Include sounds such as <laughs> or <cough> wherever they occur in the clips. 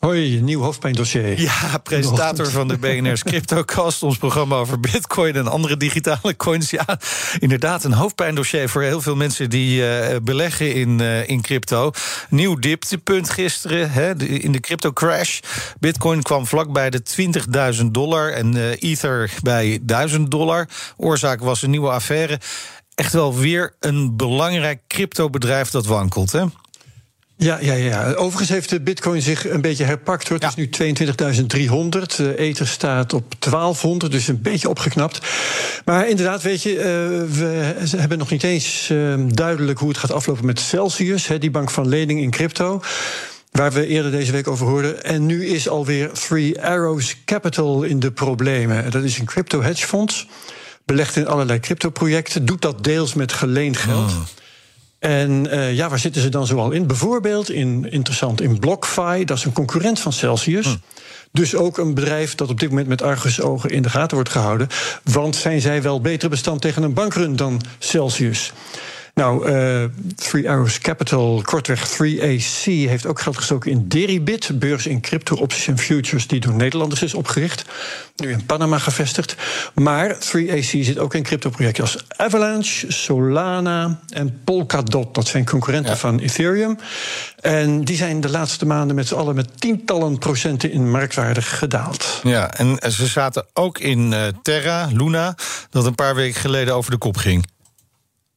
Hoi, nieuw hoofdpijndossier. Ja, presentator van de BNR's <laughs> CryptoCast, ons programma over bitcoin en andere digitale coins. Ja, inderdaad, een hoofdpijndossier voor heel veel mensen die uh, beleggen in, uh, in crypto. Nieuw dieptepunt gisteren hè, in de crypto crash. Bitcoin kwam vlakbij de 20.000 dollar en uh, Ether bij 1000 dollar. Oorzaak was een nieuwe affaire. Echt wel weer een belangrijk cryptobedrijf dat wankelt, hè? Ja, ja, ja. Overigens heeft de bitcoin zich een beetje herpakt. Hoor. Het is nu 22.300. De ether staat op 1200, dus een beetje opgeknapt. Maar inderdaad, weet je, uh, we hebben nog niet eens uh, duidelijk hoe het gaat aflopen met Celsius, hè, die bank van lening in crypto. Waar we eerder deze week over hoorden. En nu is alweer Three Arrows Capital in de problemen. Dat is een crypto hedgefonds. Belegt in allerlei crypto-projecten. Doet dat deels met geleend geld. Oh. En uh, ja, waar zitten ze dan zoal in? Bijvoorbeeld in, interessant, in BlockFi, dat is een concurrent van Celsius. Hm. Dus ook een bedrijf dat op dit moment met argusogen in de gaten wordt gehouden. Want zijn zij wel beter bestand tegen een bankrun dan Celsius? Nou, uh, Three Arrows Capital, kortweg 3AC, heeft ook geld gestoken in Deribit, beurs in crypto-opties en futures die door Nederlanders is opgericht. Nu in Panama gevestigd. Maar 3AC zit ook in crypto-projecten als Avalanche, Solana en Polkadot. Dat zijn concurrenten ja. van Ethereum. En die zijn de laatste maanden met z'n allen met tientallen procenten in marktwaarde gedaald. Ja, en ze zaten ook in uh, Terra, Luna, dat een paar weken geleden over de kop ging.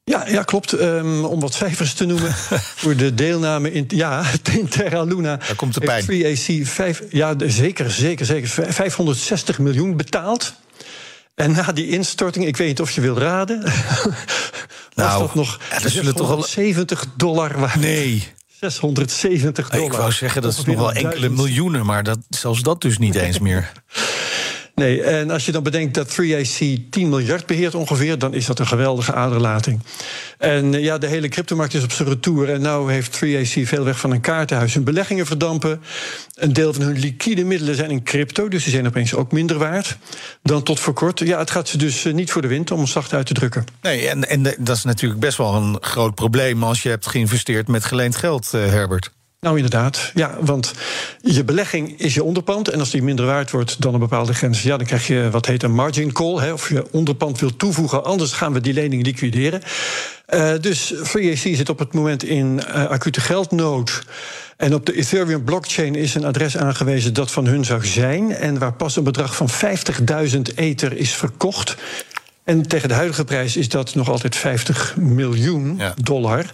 Ja, ja klopt. Um, om wat cijfers te noemen. <laughs> voor de deelname in, ja, <laughs> in Terra Luna. Daar komt de pijn. 3AC 5, ja, zeker, zeker, zeker. 560 miljoen betaald. En na die instorting, ik weet niet of je wil raden. <laughs> nou, was dat nog ja, zullen toch al 70 dollar waard? Nee. 670 dollar. Ik wou zeggen, dat is nog wel enkele miljoenen, maar dat, zelfs dat dus niet eens meer. Nee, en als je dan bedenkt dat 3AC 10 miljard beheert ongeveer, dan is dat een geweldige aderlating. En ja, de hele cryptomarkt is op zijn retour. En nu heeft 3AC veel weg van een kaartenhuis. Hun beleggingen verdampen. Een deel van hun liquide middelen zijn in crypto, dus die zijn opeens ook minder waard dan tot voor kort. Ja, het gaat ze dus niet voor de wind, om zacht uit te drukken. Nee, en, en dat is natuurlijk best wel een groot probleem als je hebt geïnvesteerd met geleend geld, uh, Herbert. Nou, inderdaad. Ja, want je belegging is je onderpand. En als die minder waard wordt dan een bepaalde grens, ja, dan krijg je wat heet een margin call. Hè, of je onderpand wil toevoegen, anders gaan we die lening liquideren. Uh, dus FreeAC zit op het moment in uh, acute geldnood. En op de Ethereum blockchain is een adres aangewezen dat van hun zou zijn. En waar pas een bedrag van 50.000 ether is verkocht. En tegen de huidige prijs is dat nog altijd 50 miljoen ja. dollar.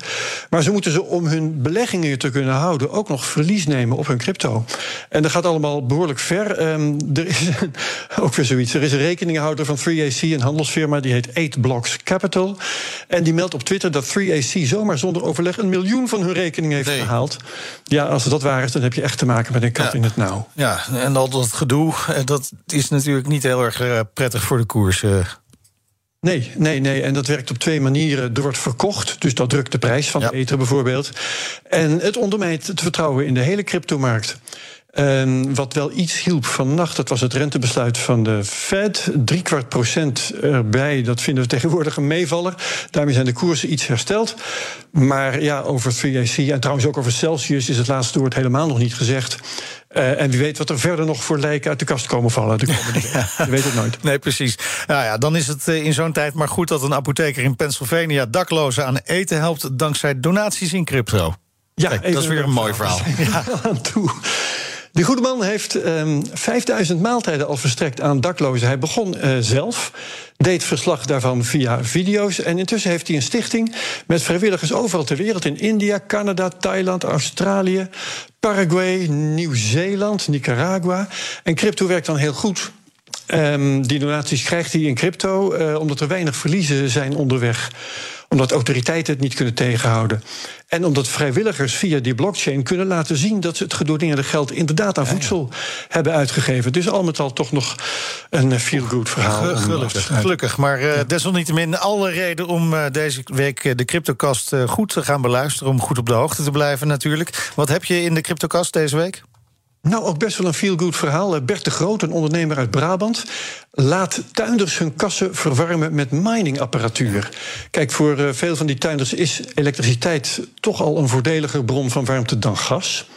Maar ze moeten ze om hun beleggingen te kunnen houden ook nog verlies nemen op hun crypto. En dat gaat allemaal behoorlijk ver. Um, er is <laughs> ook weer zoiets. Er is een rekeninghouder van 3AC, een handelsfirma, die heet 8 Blocks Capital. En die meldt op Twitter dat 3AC zomaar zonder overleg een miljoen van hun rekening heeft nee. gehaald. Ja, als dat waar is, dan heb je echt te maken met een kat ja. in het nauw. Ja, en al dat gedoe, dat is natuurlijk niet heel erg prettig voor de koers. Nee, nee, nee. En dat werkt op twee manieren. Er wordt verkocht, dus dat drukt de prijs van ja. de ether bijvoorbeeld. En het ondermijnt het vertrouwen in de hele cryptomarkt. En wat wel iets hielp vannacht, dat was het rentebesluit van de Fed. Drie kwart procent erbij, dat vinden we tegenwoordig een meevaller. Daarmee zijn de koersen iets hersteld. Maar ja, over 3AC en trouwens ook over Celsius is het laatste woord helemaal nog niet gezegd. Uh, en wie weet wat er verder nog voor lijken uit de kast komen vallen. De komende <laughs> ja. Je weet het nooit. Nee, precies. Nou ja, dan is het in zo'n tijd maar goed dat een apotheker in Pennsylvania daklozen aan eten helpt dankzij donaties in crypto. Ja, Kijk, dat is weer een mooi verhaal. <laughs> Ja. Aan toe. Die goede man heeft um, 5000 maaltijden al verstrekt aan daklozen. Hij begon uh, zelf, deed verslag daarvan via video's. En intussen heeft hij een stichting met vrijwilligers overal ter wereld: in India, Canada, Thailand, Australië, Paraguay, Nieuw-Zeeland, Nicaragua. En crypto werkt dan heel goed. Um, die donaties krijgt hij in crypto, uh, omdat er weinig verliezen zijn onderweg Omdat autoriteiten het niet kunnen tegenhouden. En omdat vrijwilligers via die blockchain kunnen laten zien dat ze het gedoneerde geld inderdaad aan voedsel hebben uitgegeven. Dus al met al toch nog een feel-good verhaal. Gelukkig, gelukkig. Maar uh, desalniettemin alle reden om uh, deze week de CryptoCast uh, goed te gaan beluisteren. Om goed op de hoogte te blijven natuurlijk. Wat heb je in de CryptoCast deze week? Nou, ook best wel een feel-good verhaal. Bert de Groot, een ondernemer uit Brabant, laat tuinders hun kassen verwarmen met miningapparatuur. Kijk, voor uh, veel van die tuinders is elektriciteit toch al een voordeliger bron van warmte dan gas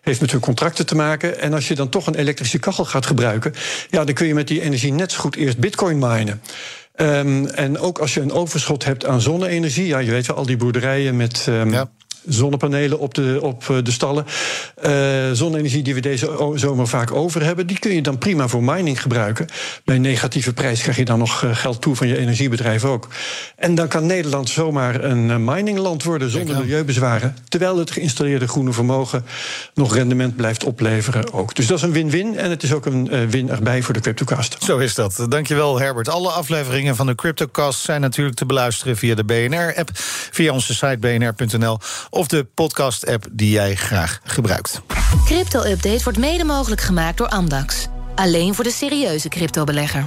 heeft met hun contracten te maken. En als je dan toch een elektrische kachel gaat gebruiken, ja, dan kun je met die energie net zo goed eerst bitcoin minen. Um, en ook als je een overschot hebt aan zonne-energie, ja, je weet wel, al die boerderijen met. Um, ja zonnepanelen op de, op de stallen. Uh, zonne-energie die we deze zomer vaak over hebben, die kun je dan prima voor mining gebruiken. Bij negatieve prijs krijg je dan nog geld toe van je energiebedrijf ook. En dan kan Nederland zomaar een miningland worden zonder milieubezwaren. Terwijl het geïnstalleerde groene vermogen nog rendement blijft opleveren ook. Dus dat is een win-win. En het is ook een win erbij voor de CryptoCast. Zo is dat. Dankjewel, Herbert. Alle afleveringen van de CryptoCast zijn natuurlijk te beluisteren via de BNR-app, via onze site bnr.nl of de podcast-app die jij graag gebruikt. Crypto-update wordt mede mogelijk gemaakt door Amdax. Alleen voor de serieuze cryptobelegger.